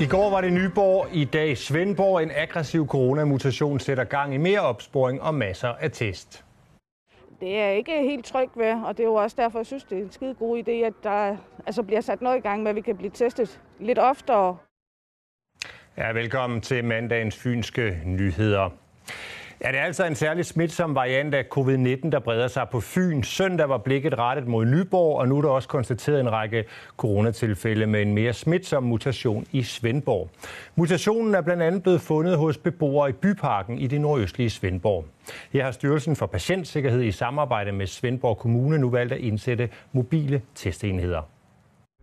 I går var det Nyborg, i dag Svendborg. En aggressiv coronamutation sætter gang i mere opsporing og masser af test. Det er ikke helt trygt ved, og det er jo også derfor, jeg synes, det er en skide god idé, at der altså bliver sat noget i gang med, at vi kan blive testet lidt oftere. Ja, velkommen til mandagens fynske nyheder. Ja, det er altså en særlig smitsom variant af covid-19, der breder sig på Fyn. Søndag var blikket rettet mod Nyborg, og nu er der også konstateret en række coronatilfælde med en mere smitsom mutation i Svendborg. Mutationen er blandt andet blevet fundet hos beboere i byparken i det nordøstlige Svendborg. Her har Styrelsen for Patientsikkerhed i samarbejde med Svendborg Kommune nu valgt at indsætte mobile testenheder.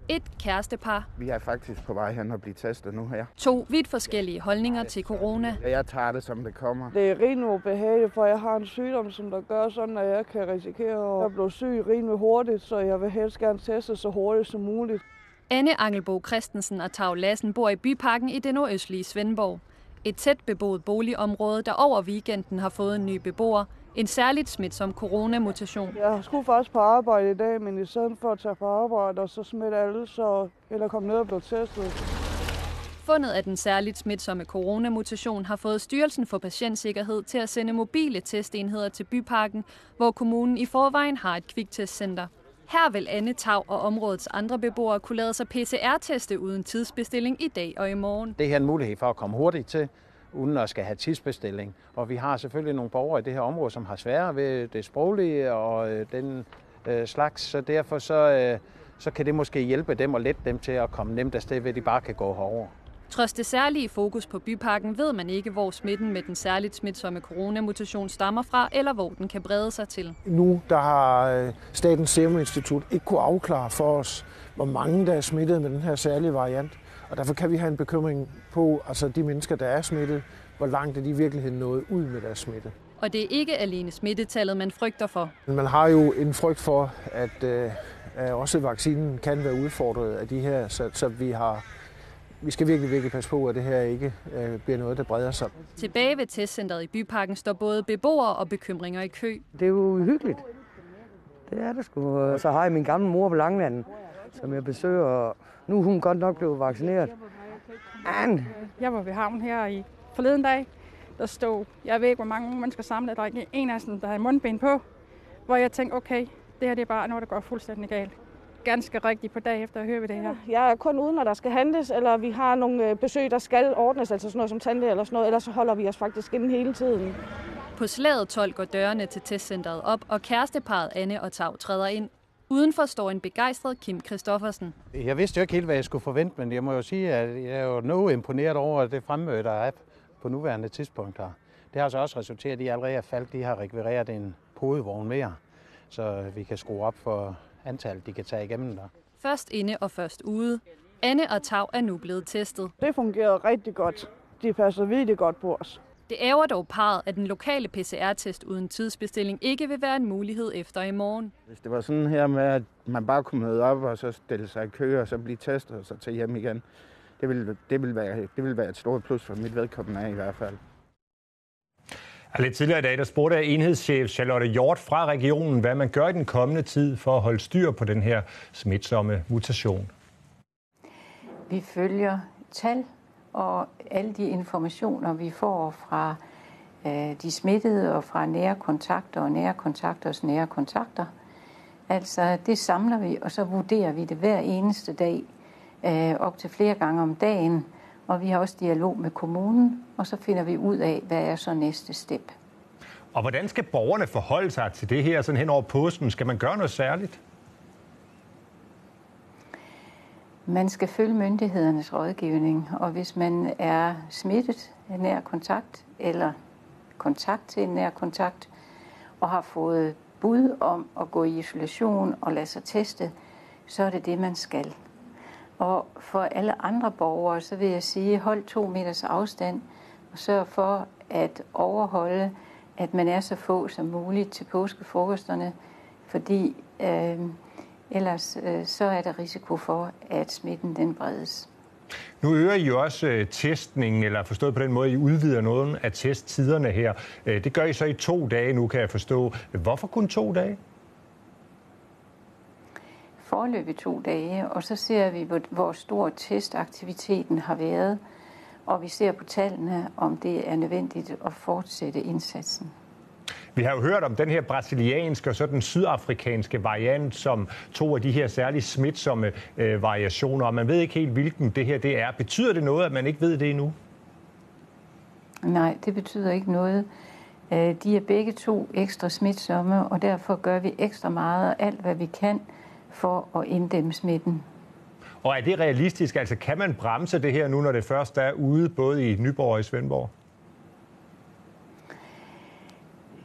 Et kærestepar. Vi er faktisk på vej hen og blive testet nu her. To vidt forskellige holdninger til corona. Jeg tager det, som det kommer. Det er rimelig ubehageligt, for jeg har en sygdom, som der gør sådan, at jeg kan risikere at blive syg rimelig hurtigt, så jeg vil helst gerne teste så hurtigt som muligt. Anne Angelbo Christensen og Tav Lassen bor i byparken i det nordøstlige Svendborg. Et tæt beboet boligområde, der over weekenden har fået en ny beboer, en særligt smitsom coronamutation. Jeg skulle faktisk på arbejde i dag, men i stedet for at tage på arbejde og så smitte alle, så eller komme ned og blive testet. Fundet af den særligt smitsomme coronamutation har fået Styrelsen for Patientsikkerhed til at sende mobile testenheder til byparken, hvor kommunen i forvejen har et kviktestcenter. Her vil Anne Tav og områdets andre beboere kunne lade sig PCR-teste uden tidsbestilling i dag og i morgen. Det her er en mulighed for at komme hurtigt til, uden at skal have tidsbestilling. Og vi har selvfølgelig nogle borgere i det her område, som har sværere ved det sproglige og øh, den øh, slags, så derfor så, øh, så kan det måske hjælpe dem og lette dem til at komme nemt afsted ved, at de bare kan gå herover. Trods det særlige fokus på byparken ved man ikke, hvor smitten med den særligt smitsomme coronamutation stammer fra, eller hvor den kan brede sig til. Nu der har øh, Statens Serum Institut ikke kunne afklare for os, hvor mange der er smittet med den her særlige variant. Og derfor kan vi have en bekymring på, altså de mennesker, der er smittet, hvor langt er de i virkeligheden nået ud med deres smitte. Og det er ikke alene smittetallet, man frygter for. Man har jo en frygt for, at øh, også vaccinen kan være udfordret af de her, så, så vi har vi skal virkelig, virkelig passe på, at det her ikke øh, bliver noget, der breder sig. Tilbage ved testcenteret i Byparken står både beboere og bekymringer i kø. Det er jo hyggeligt. Det er det sgu. Så har jeg min gamle mor på Langlanden, som jeg besøger. Nu er hun godt nok blevet vaccineret. Men jeg var ved havn her i forleden dag. Der stod, jeg ved ikke, hvor mange mennesker samlet. Der er en af dem, der har mundbind på. Hvor jeg tænkte, okay, det her det er bare noget, der går fuldstændig galt ganske rigtigt på dag efter at høre det her. Jeg er kun ude, når der skal handles, eller vi har nogle øh, besøg, der skal ordnes, altså sådan noget som tandlæge eller sådan noget, ellers så holder vi os faktisk inde hele tiden. På slaget 12 går dørene til testcenteret op, og kæresteparet Anne og Tav træder ind. Udenfor står en begejstret Kim Christoffersen. Jeg vidste jo ikke helt, hvad jeg skulle forvente, men jeg må jo sige, at jeg er jo noget imponeret over det fremmøde, der er på nuværende tidspunkt her. Det har altså også resulteret i, at allerede Falk de har rekvireret en podevogn mere, så vi kan skrue op for antal, de kan tage igennem der. Først inde og først ude. Anne og Tav er nu blevet testet. Det fungerede rigtig godt. De passer virkelig godt på os. Det ærger dog parret, at den lokale PCR-test uden tidsbestilling ikke vil være en mulighed efter i morgen. Hvis det var sådan her med, at man bare kunne møde op og så stille sig i kø og så blive testet og så tage hjem igen, det ville, det ville, være, det ville være et stort plus for mit vedkommende af i hvert fald. Ja, lidt tidligere i dag, der spurgte enhedschef Charlotte Hjort fra regionen, hvad man gør i den kommende tid for at holde styr på den her smitsomme mutation. Vi følger tal og alle de informationer, vi får fra øh, de smittede og fra nære kontakter og nære kontakters nære kontakter. Altså det samler vi, og så vurderer vi det hver eneste dag, øh, op til flere gange om dagen. Og vi har også dialog med kommunen, og så finder vi ud af, hvad er så næste step. Og hvordan skal borgerne forholde sig til det her sådan hen over påsken? Skal man gøre noget særligt? Man skal følge myndighedernes rådgivning, og hvis man er smittet af nær kontakt eller kontakt til en nær kontakt, og har fået bud om at gå i isolation og lade sig teste, så er det det, man skal. Og for alle andre borgere, så vil jeg sige, hold to meters afstand og sørg for at overholde, at man er så få som muligt til påskefrokosterne, fordi øh, ellers øh, så er der risiko for, at smitten den bredes. Nu øger I også øh, testningen, eller forstået på den måde, I udvider nogle af testtiderne her. Øh, det gør I så i to dage nu, kan jeg forstå. Hvorfor kun to dage? forløbig to dage, og så ser vi, hvor stor testaktiviteten har været, og vi ser på tallene, om det er nødvendigt at fortsætte indsatsen. Vi har jo hørt om den her brasilianske og så den sydafrikanske variant, som to af de her særligt smitsomme øh, variationer, og man ved ikke helt, hvilken det her det er. Betyder det noget, at man ikke ved det endnu? Nej, det betyder ikke noget. Øh, de er begge to ekstra smitsomme, og derfor gør vi ekstra meget alt, hvad vi kan for at inddæmme smitten. Og er det realistisk? Altså kan man bremse det her nu, når det først er ude, både i Nyborg og i Svendborg?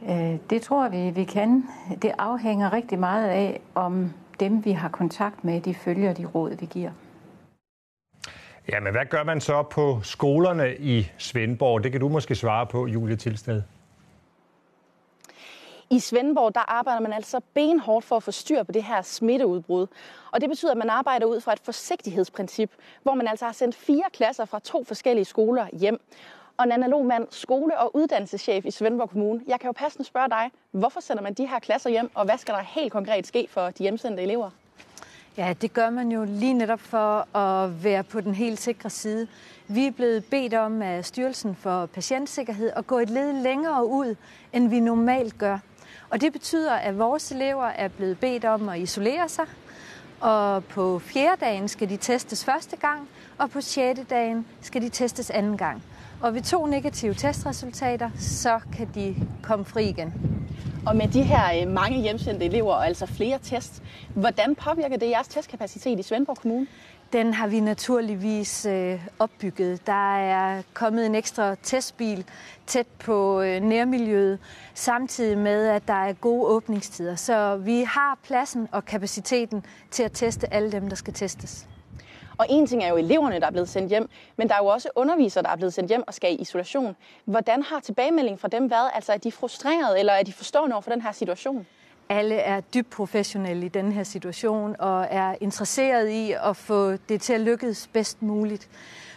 Øh, det tror vi, vi kan. Det afhænger rigtig meget af, om dem, vi har kontakt med, de følger de råd, vi giver. Ja, men hvad gør man så på skolerne i Svendborg? Det kan du måske svare på, Julie Tilsted. I Svendborg der arbejder man altså benhårdt for at få styr på det her smitteudbrud. Og det betyder, at man arbejder ud fra et forsigtighedsprincip, hvor man altså har sendt fire klasser fra to forskellige skoler hjem. Og en analog mand, skole- og uddannelseschef i Svendborg Kommune. Jeg kan jo passende spørge dig, hvorfor sender man de her klasser hjem, og hvad skal der helt konkret ske for de hjemsendte elever? Ja, det gør man jo lige netop for at være på den helt sikre side. Vi er blevet bedt om af Styrelsen for Patientsikkerhed at gå et led længere ud, end vi normalt gør. Og det betyder, at vores elever er blevet bedt om at isolere sig, og på fjerde dagen skal de testes første gang, og på sjette dagen skal de testes anden gang. Og ved to negative testresultater, så kan de komme fri igen. Og med de her øh, mange hjemsendte elever, og altså flere tests, hvordan påvirker det jeres testkapacitet i Svendborg Kommune? Den har vi naturligvis øh, opbygget. Der er kommet en ekstra testbil tæt på øh, nærmiljøet, samtidig med, at der er gode åbningstider. Så vi har pladsen og kapaciteten til at teste alle dem, der skal testes. Og en ting er jo eleverne, der er blevet sendt hjem, men der er jo også undervisere, der er blevet sendt hjem og skal i isolation. Hvordan har tilbagemeldingen fra dem været? Altså er de frustrerede, eller er de forstående over for den her situation? Alle er dybt professionelle i den her situation og er interesseret i at få det til at lykkes bedst muligt.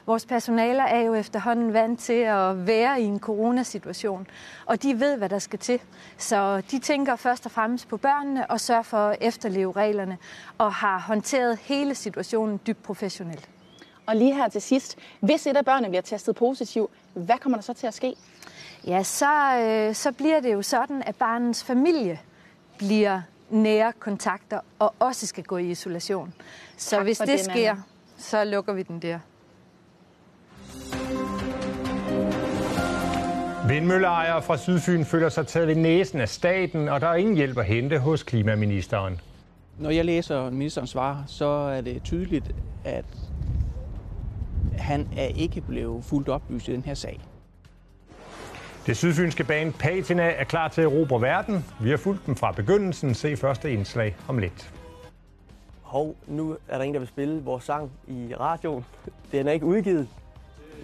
Vores personaler er jo efterhånden vant til at være i en coronasituation, og de ved, hvad der skal til. Så de tænker først og fremmest på børnene og sørger for at efterleve reglerne og har håndteret hele situationen dybt professionelt. Og lige her til sidst, hvis et af børnene bliver testet positiv, hvad kommer der så til at ske? Ja, så, øh, så bliver det jo sådan, at barnets familie bliver nære kontakter og også skal gå i isolation. Så tak hvis det, det sker, så lukker vi den der. Vindmølleejere fra Sydfyn føler sig taget ved næsen af staten, og der er ingen hjælp at hente hos klimaministeren. Når jeg læser ministerens svar, så er det tydeligt, at han er ikke blevet fuldt oplyst i den her sag. Det sydfynske band Patina er klar til at erobre verden. Vi har fulgt dem fra begyndelsen. Se første indslag om lidt. Hov, nu er der en, der vil spille vores sang i radioen. Den er ikke udgivet.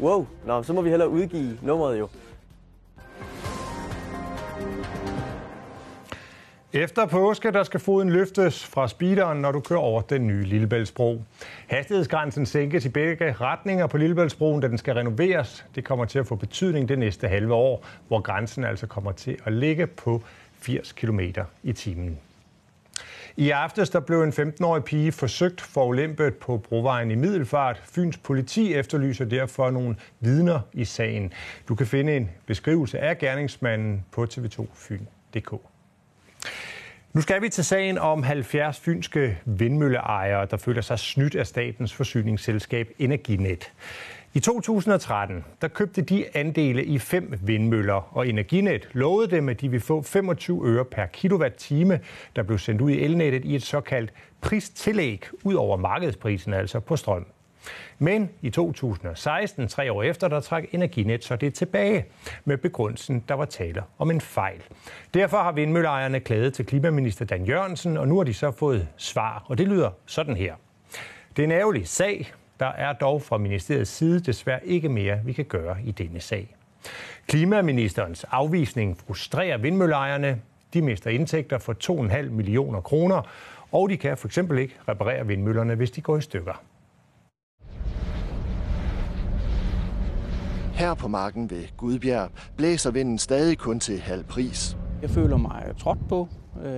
Wow, Nå, så må vi hellere udgive nummeret jo. Efter påske, der skal foden løftes fra speederen, når du kører over den nye Lillebæltsbro. Hastighedsgrænsen sænkes i begge retninger på Lillebæltsbroen, da den skal renoveres. Det kommer til at få betydning det næste halve år, hvor grænsen altså kommer til at ligge på 80 km i timen. I aftes der blev en 15-årig pige forsøgt for forulæmpet på brovejen i Middelfart. Fyns politi efterlyser derfor nogle vidner i sagen. Du kan finde en beskrivelse af gerningsmanden på tv2fyn.dk. Nu skal vi til sagen om 70 fynske vindmølleejere, der føler sig snydt af statens forsyningsselskab Energinet. I 2013 der købte de andele i fem vindmøller, og Energinet lovede dem, at de ville få 25 øre per kilowatt-time, der blev sendt ud i elnettet i et såkaldt pristillæg, ud over markedsprisen altså på strøm. Men i 2016, tre år efter, der trak Energinet så det tilbage med begrundelsen, der var tale om en fejl. Derfor har vindmølleejerne klaget til klimaminister Dan Jørgensen, og nu har de så fået svar, og det lyder sådan her. Det er en ærgerlig sag. Der er dog fra ministeriets side desværre ikke mere, vi kan gøre i denne sag. Klimaministerens afvisning frustrerer vindmølleejerne. De mister indtægter for 2,5 millioner kroner, og de kan for eksempel ikke reparere vindmøllerne, hvis de går i stykker. Her på marken ved Gudbjerg blæser vinden stadig kun til halv pris. Jeg føler mig trådt på. Øh,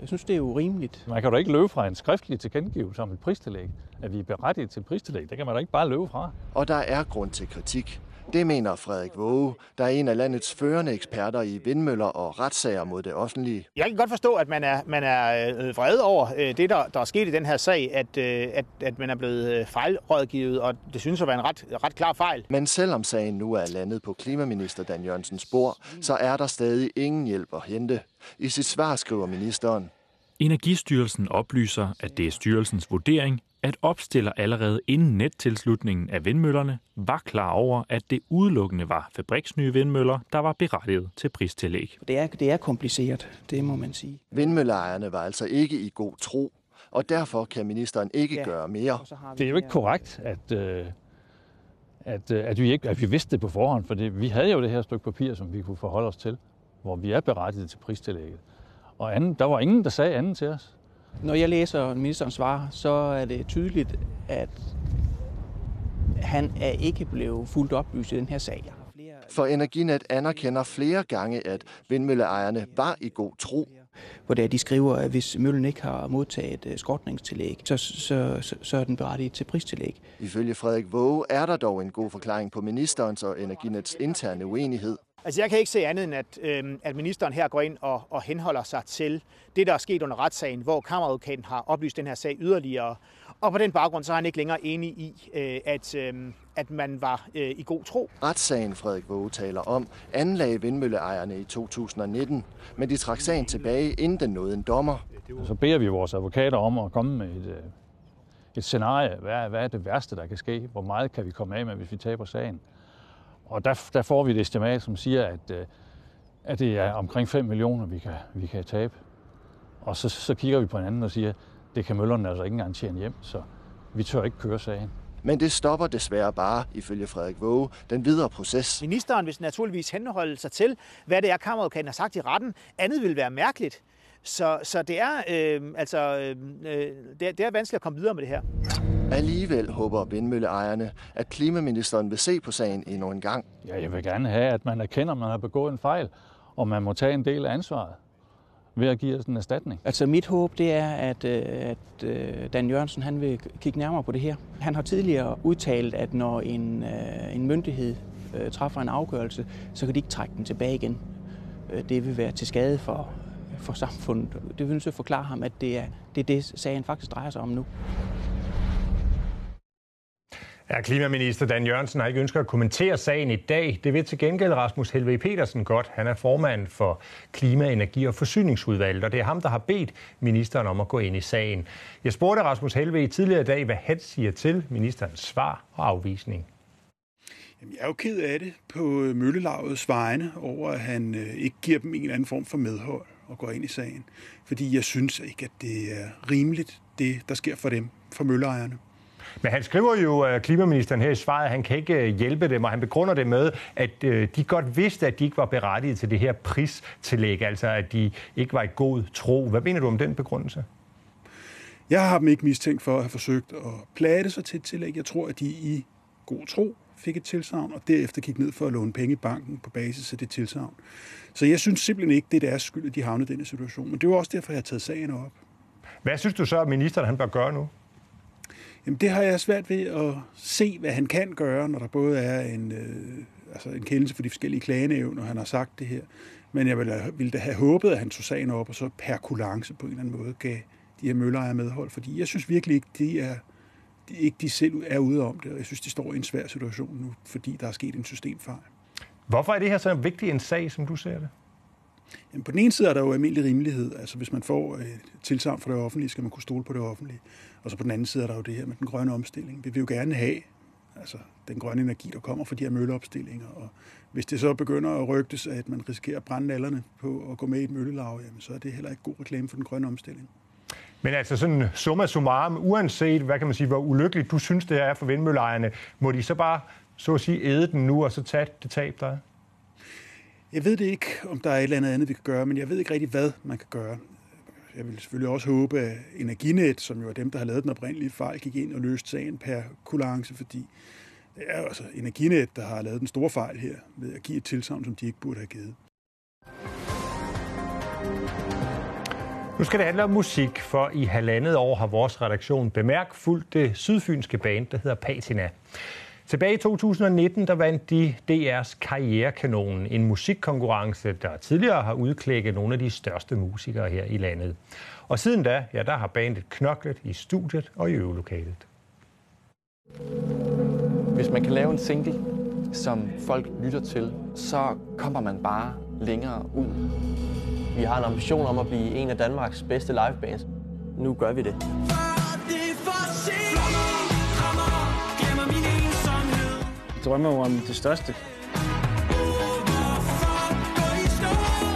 jeg synes, det er urimeligt. Man kan da ikke løbe fra en skriftlig tilkendegivelse om et pristillæg. At vi er berettiget til pristillæg, det kan man da ikke bare løbe fra. Og der er grund til kritik. Det mener Frederik Våge, der er en af landets førende eksperter i vindmøller og retssager mod det offentlige. Jeg kan godt forstå, at man er, man er øh, vred over øh, det, der, der er sket i den her sag, at, øh, at, at man er blevet fejlrådgivet, og det synes at være en ret, ret klar fejl. Men selvom sagen nu er landet på klimaminister Dan Jørgensens spor, så er der stadig ingen hjælp at hente. I sit svar skriver ministeren, Energistyrelsen oplyser, at det er styrelsens vurdering, at opstiller allerede inden nettilslutningen af vindmøllerne var klar over, at det udelukkende var fabriksnye vindmøller, der var berettiget til pristillæg. Det er, det er kompliceret, det må man sige. Vindmølleejerne var altså ikke i god tro, og derfor kan ministeren ikke ja. gøre mere. Det er jo ikke korrekt, at, øh, at, øh, at, vi ikke, at vi vidste det på forhånd, for det, vi havde jo det her stykke papir, som vi kunne forholde os til, hvor vi er berettiget til pristillægget. Og anden, der var ingen, der sagde anden til os. Når jeg læser ministerens svar, så er det tydeligt, at han er ikke blevet fuldt oplyst i den her sag. For Energinet anerkender flere gange, at vindmølleejerne var i god tro. Hvor det er, de skriver, at hvis møllen ikke har modtaget øh, skortningstillæg, så, så, så, så er den berettiget til pristillæg. Ifølge Frederik Våge er der dog en god forklaring på ministerens og Energinets interne uenighed. Altså jeg kan ikke se andet end, at, øh, at ministeren her går ind og, og henholder sig til det, der er sket under retssagen, hvor kammeradvokaten har oplyst den her sag yderligere. Og på den baggrund så er han ikke længere enig i, øh, at, øh, at man var øh, i god tro. Retssagen, Frederik Våge taler om, anlagde vindmølleejerne i 2019, men de trak sagen tilbage, inden den nåede en dommer. Så beder vi vores advokater om at komme med et, øh, et scenarie. Hvad er, hvad er det værste, der kan ske? Hvor meget kan vi komme af med, hvis vi taber sagen? Og der, der får vi et estimat, som siger, at, øh, at det er omkring 5 millioner, vi kan, vi kan tabe. Og så, så kigger vi på hinanden og siger, det kan møllerne altså ikke engang tjene hjem, så vi tør ikke køre sagen. Men det stopper desværre bare, ifølge Frederik Våge, den videre proces. Ministeren vil naturligvis henholde sig til, hvad det er, kammeradvokaten har sagt i retten. Andet vil være mærkeligt. Så, så det, er, øh, altså, øh, det, er, det er vanskeligt at komme videre med det her. Alligevel håber vindmølleejerne, at klimaministeren vil se på sagen endnu en gang. Ja, jeg vil gerne have, at man erkender, at man har begået en fejl, og man må tage en del af ansvaret ved at give os en erstatning. Altså mit håb det er, at, øh, at øh, Dan Jørgensen han vil kigge nærmere på det her. Han har tidligere udtalt, at når en, øh, en myndighed træffer en afgørelse, så kan de ikke trække den tilbage igen. Det vil være til skade for, for samfundet. Det vil jeg forklare ham, at det er, det er det, sagen faktisk drejer sig om nu. Ja, klimaminister Dan Jørgensen har ikke ønsket at kommentere sagen i dag. Det vil til gengæld Rasmus Helve Petersen godt. Han er formand for Klima-, Energi- og Forsyningsudvalget, og det er ham, der har bedt ministeren om at gå ind i sagen. Jeg spurgte Rasmus Helve i tidligere dag, hvad han siger til ministerens svar og afvisning. Jamen, jeg er jo ked af det på Møllelavets vegne over, at han øh, ikke giver dem en eller anden form for medhold og går ind i sagen. Fordi jeg synes ikke, at det er rimeligt, det der sker for dem, for mølleejerne. Men han skriver jo, øh, klimaministeren her i svaret, at han kan ikke øh, hjælpe dem, og han begrunder det med, at øh, de godt vidste, at de ikke var berettiget til det her pristillæg, altså at de ikke var i god tro. Hvad mener du om den begrundelse? Jeg har dem ikke mistænkt for at have forsøgt at plade sig til et tillæg. Jeg tror, at de i god tro fik et tilsavn, og derefter gik ned for at låne penge i banken på basis af det tilsavn. Så jeg synes simpelthen ikke, det er deres skyld, at de havnede i denne situation. Men det er jo også derfor, jeg har taget sagen op. Hvad synes du så, at ministeren han bør gøre nu? Jamen, det har jeg svært ved at se, hvad han kan gøre, når der både er en, øh, altså en kendelse for de forskellige klagenævn, og han har sagt det her. Men jeg ville, ville da have håbet, at han tog sagen op, og så per kulance på en eller anden måde gav de her mølleejere medhold. Fordi jeg synes virkelig ikke, de er, ikke de selv er ude om det, og jeg synes, de står i en svær situation nu, fordi der er sket en systemfejl. Hvorfor er det her så vigtig en sag, som du ser det? Jamen, på den ene side er der jo almindelig rimelighed. Altså, hvis man får et tilsavn fra det offentlige, skal man kunne stole på det offentlige. Og så på den anden side er der jo det her med den grønne omstilling. Vi vil jo gerne have altså, den grønne energi, der kommer fra de her mølleopstillinger. Og hvis det så begynder at rygtes, at man risikerer at brænde på at gå med i et møllelav, jamen, så er det heller ikke god reklame for den grønne omstilling. Men altså sådan summa summarum, uanset hvad kan man sige, hvor ulykkeligt du synes, det er for vindmølleejerne, må de så bare så at sige æde den nu og så tage det tab, der er? Jeg ved det ikke, om der er et eller andet andet, vi kan gøre, men jeg ved ikke rigtig, hvad man kan gøre. Jeg vil selvfølgelig også håbe, at Energinet, som jo er dem, der har lavet den oprindelige fejl, gik ind og løste sagen per kulance, fordi det er altså Energinet, der har lavet den store fejl her, ved at give et tilsavn, som de ikke burde have givet. Nu skal det handle om musik, for i halvandet år har vores redaktion bemærk fuldt det sydfynske band, der hedder Patina. Tilbage i 2019, der vandt de DR's Karrierekanon, en musikkonkurrence, der tidligere har udklækket nogle af de største musikere her i landet. Og siden da, ja, der har bandet knoklet i studiet og i øvelokalet. Hvis man kan lave en single, som folk lytter til, så kommer man bare længere ud. Vi har en ambition om at blive en af Danmarks bedste livebands. Nu gør vi det. Jeg drømmer jo om det største.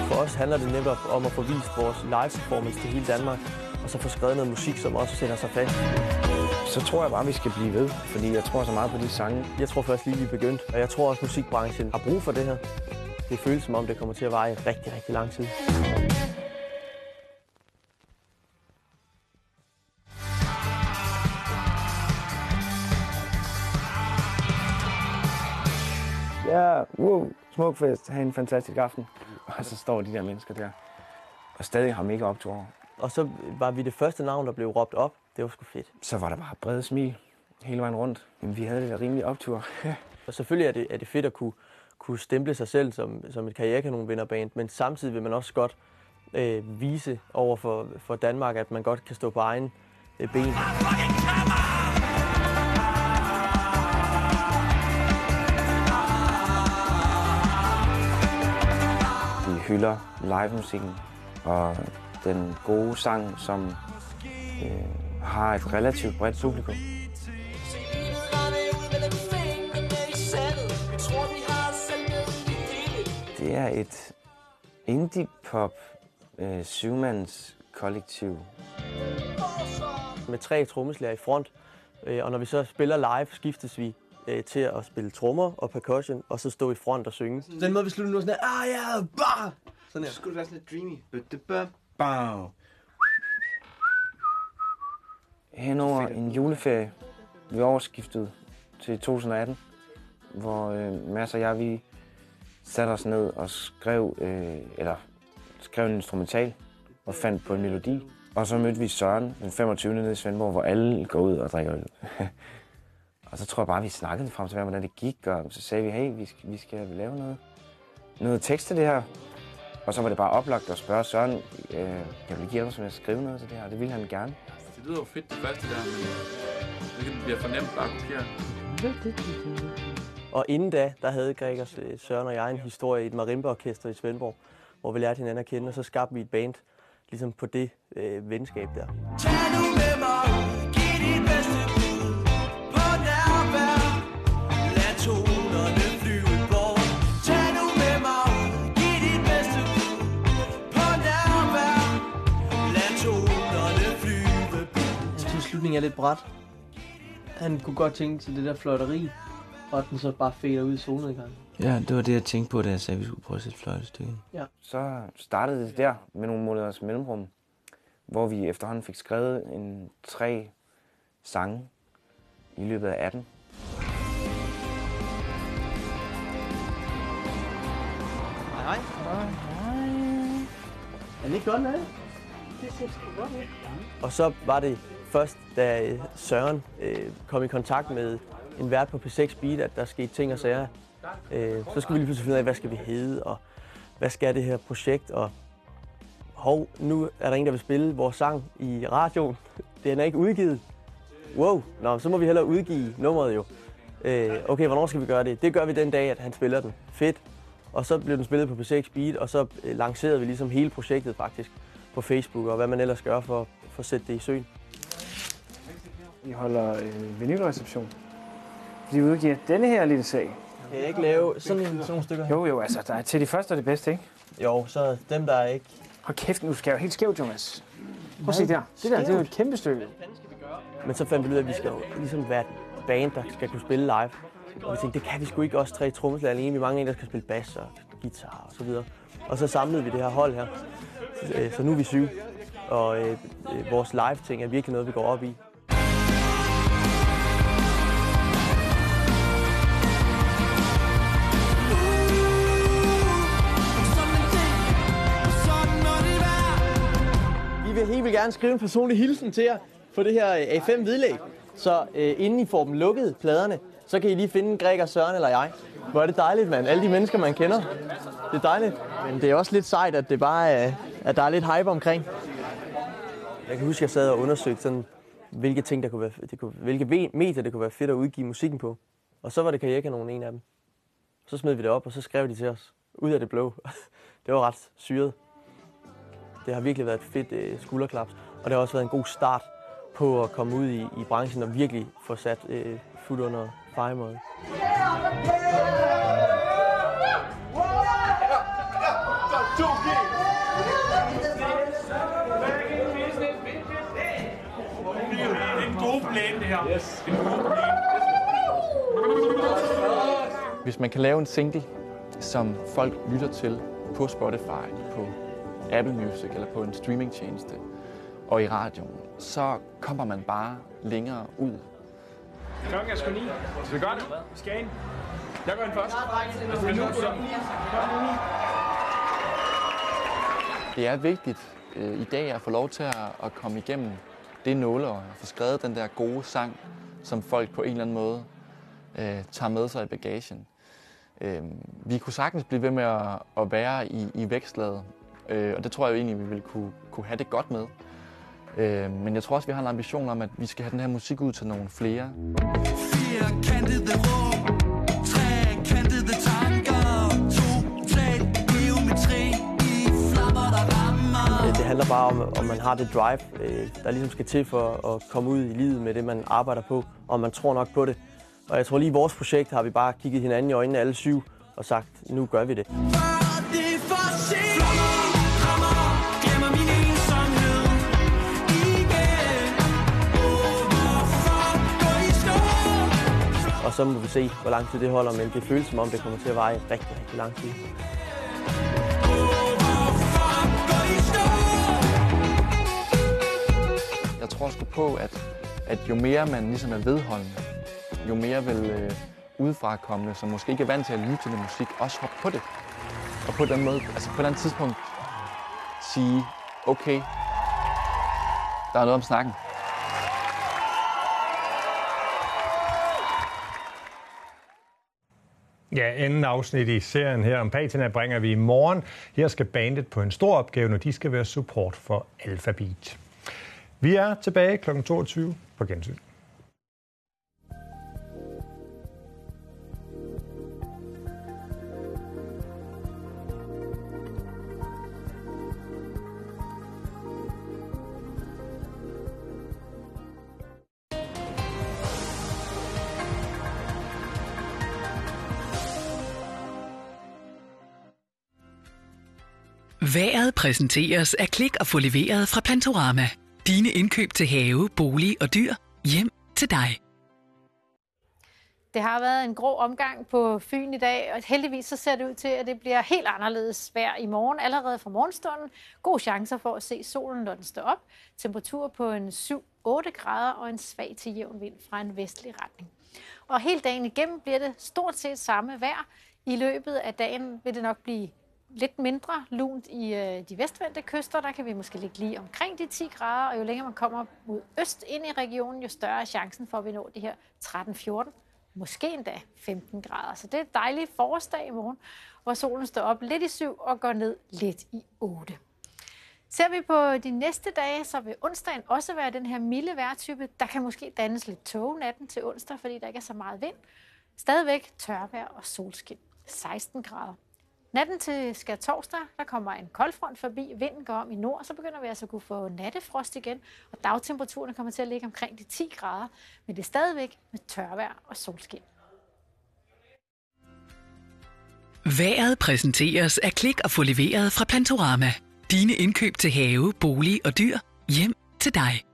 For os handler det netop om at få vist vores live-performance til hele Danmark, og så få skrevet noget musik, som også sætter sig fast. Så tror jeg bare, vi skal blive ved, fordi jeg tror så meget på de sange. Jeg tror først lige, vi er begyndt, og jeg tror også, musikbranchen har brug for det her. Det føles som om, det kommer til at vare i rigtig, rigtig lang tid. Ja, wow, smuk fest. Ha' en fantastisk aften. Og så står de der mennesker der, og stadig har mega optur. Og så var vi det første navn, der blev råbt op. Det var sgu fedt. Så var der bare brede smil hele vejen rundt. Jamen, vi havde det der rimelig optur. og selvfølgelig er det, er det fedt at kunne, kunne stemple sig selv som, som et karrierekanonvinderband, men samtidig vil man også godt øh, vise over for, for Danmark, at man godt kan stå på egen øh, ben. Vi hylder livemusikken og den gode sang, som øh, har et relativt bredt publikum. Det er et indie-pop øh, syvmands kollektiv. Med tre trommeslager i front, øh, og når vi så spiller live, skiftes vi øh, til at spille trommer og percussion, og så stå i front og synge. Den måde, vi slutter nu, er sådan her, ah ja, bah! Sådan her. Så skulle det være sådan lidt dreamy. Bow. Hen over en juleferie ved årsskiftet til 2018, hvor øh, Mads og jeg, vi satte os ned og skrev, øh, eller skrev en instrumental og fandt på en melodi. Og så mødte vi Søren den 25. nede i Svendborg, hvor alle går ud og drikker øl. og så tror jeg bare, vi snakkede frem til, hvordan det gik, og så sagde vi, hey, vi skal, vi skal lave noget, noget tekst til det her. Og så var det bare oplagt at spørge Søren, øh, jeg vil give ham som jeg skrive noget til det her, det ville han gerne. Det lyder jo fedt det første der, men det bliver for nemt bare at kopiere. Og inden da, der havde Gregers, øh, Søren og jeg en historie i et marimba-orkester i Svendborg, hvor vi lærte hinanden at kende, og så skabte vi et band ligesom på det øh, venskab der. Tag nu med mig slutningen er lidt bræt. Han kunne godt tænke sig det der fløjteri, og at den så bare fader ud i solnedgangen. Ja, det var det, jeg tænkte på, da jeg sagde, at vi skulle prøve at sætte fløjtestykke. Ja. Så startede det der med nogle måneders mellemrum, hvor vi efterhånden fik skrevet en tre sange i løbet af 18. Hej, hej. Er det ikke godt, med Det ser sgu godt ud. Og så var det først, da øh, Søren øh, kom i kontakt med en vært på P6 Beat, at der skete ting og sager. Øh, så skulle vi lige pludselig finde ud af, hvad skal vi hedde, og hvad skal det her projekt, og hov, nu er der en, der vil spille vores sang i radioen. Den er ikke udgivet. Wow, nå, så må vi hellere udgive nummeret jo. Øh, okay, hvornår skal vi gøre det? Det gør vi den dag, at han spiller den. Fedt. Og så blev den spillet på P6 Beat, og så øh, lancerede vi ligesom hele projektet faktisk på Facebook, og hvad man ellers gør for, for at sætte det i søen. Vi holder øh, vinylreception. Vi udgiver denne her lille sag. Kan jeg ikke lave sådan, en, sådan nogle stykker her? Jo, jo, altså der er til de første er det bedste, ikke? Jo, så dem, der er ikke... Hold kæft, nu skal jeg jo helt skævt, Jonas. Prøv at se der. Det der, det er jo et kæmpe stykke. Men så fandt vi ud af, at vi skal jo ligesom være et band, der skal kunne spille live. Og vi tænkte, det kan vi sgu ikke også tre trommeslager alene. Vi mangler en, der skal spille bass og guitar og så videre. Og så samlede vi det her hold her. Så, så nu er vi syv. Og øh, øh, vores live-ting er virkelig noget, vi går op i. vil vil helt vildt gerne skrive en personlig hilsen til jer på det her øh, A5 hvidlæg. Så øh, inden I får dem lukket, pladerne, så kan I lige finde Gregor, Søren eller jeg. Hvor er det dejligt, mand. Alle de mennesker, man kender. Det er dejligt. Men det er også lidt sejt, at det bare er, at der er lidt hype omkring. Jeg kan huske, at jeg sad og undersøgte sådan, hvilke ting, der kunne være, det kunne, hvilke medier, det kunne være fedt at udgive musikken på. Og så var det Karrierekanonen en af dem. Så smed vi det op, og så skrev de til os. Ud af det blå. Det var ret syret. Det har virkelig været et fedt øh, skulderklaps. Og det har også været en god start på at komme ud i, i branchen og virkelig få sat øh, fod under fejmåde. Hvis man kan lave en single, som folk lytter til på Spotify, på Apple Music eller på en streamingtjeneste og i radioen, så kommer man bare længere ud. Klokken er sgu 9. Skal vi gøre det? Vi skal ind. Jeg går ind først. Det er vigtigt øh, i dag at få lov til at, at komme igennem det nåleøje og få skrevet den der gode sang, som folk på en eller anden måde øh, tager med sig i bagagen. Øh, vi kunne sagtens blive ved med at, at være i, i vækstlaget, øh, og det tror jeg jo egentlig, vi ville kunne, kunne have det godt med. Øh, men jeg tror også, vi har en ambition om, at vi skal have den her musik ud til nogle flere. Firkantede rum, trekantede tanker, total geometri i flammer, der rammer. Det handler bare om, om man har det drive, øh, der ligesom skal til for at komme ud i livet med det, man arbejder på, og man tror nok på det. Og jeg tror lige i vores projekt har vi bare kigget hinanden i øjnene alle syv og sagt, nu gør vi det. Så må vi se, hvor lang tid det holder, men det føles som om, det kommer til at vare rigtig, rigtig lang tid. Jeg tror sgu på, at, at jo mere man ligesom er vedholdende, jo mere vil øh, udefrakommende, som måske ikke er vant til at lytte til den musik, også hoppe på det. Og på den måde, altså på et eller andet tidspunkt, sige, okay, der er noget om snakken. Ja, anden afsnit i serien her om Patina bringer vi i morgen. Her skal bandet på en stor opgave, når de skal være support for Alphabet. Vi er tilbage kl. 22 på gensyn. Været præsenteres af Klik og få leveret fra Plantorama. Dine indkøb til have, bolig og dyr hjem til dig. Det har været en grå omgang på Fyn i dag, og heldigvis så ser det ud til, at det bliver helt anderledes vejr i morgen, allerede fra morgenstunden. God chancer for at se solen, når den står op. Temperatur på en 7-8 grader og en svag til jævn vind fra en vestlig retning. Og hele dagen igennem bliver det stort set samme vejr. I løbet af dagen vil det nok blive lidt mindre lunt i øh, de vestvendte kyster. Der kan vi måske ligge lige omkring de 10 grader, og jo længere man kommer mod øst ind i regionen, jo større er chancen for, at vi når de her 13-14, måske endda 15 grader. Så det er et dejligt forårsdag i morgen, hvor solen står op lidt i 7 og går ned lidt i 8. Ser vi på de næste dage, så vil onsdagen også være den her milde vejrtype. Der kan måske dannes lidt tåge natten til onsdag, fordi der ikke er så meget vind. Stadigvæk tørvejr og solskin. 16 grader. Natten til skal torsdag, der kommer en koldfront forbi, vinden går om i nord, så begynder vi altså at kunne få nattefrost igen, og dagtemperaturen kommer til at ligge omkring de 10 grader, men det er stadigvæk med tørvejr og solskin. Været præsenteres af Klik og få leveret fra Plantorama. Dine indkøb til have, bolig og dyr hjem til dig.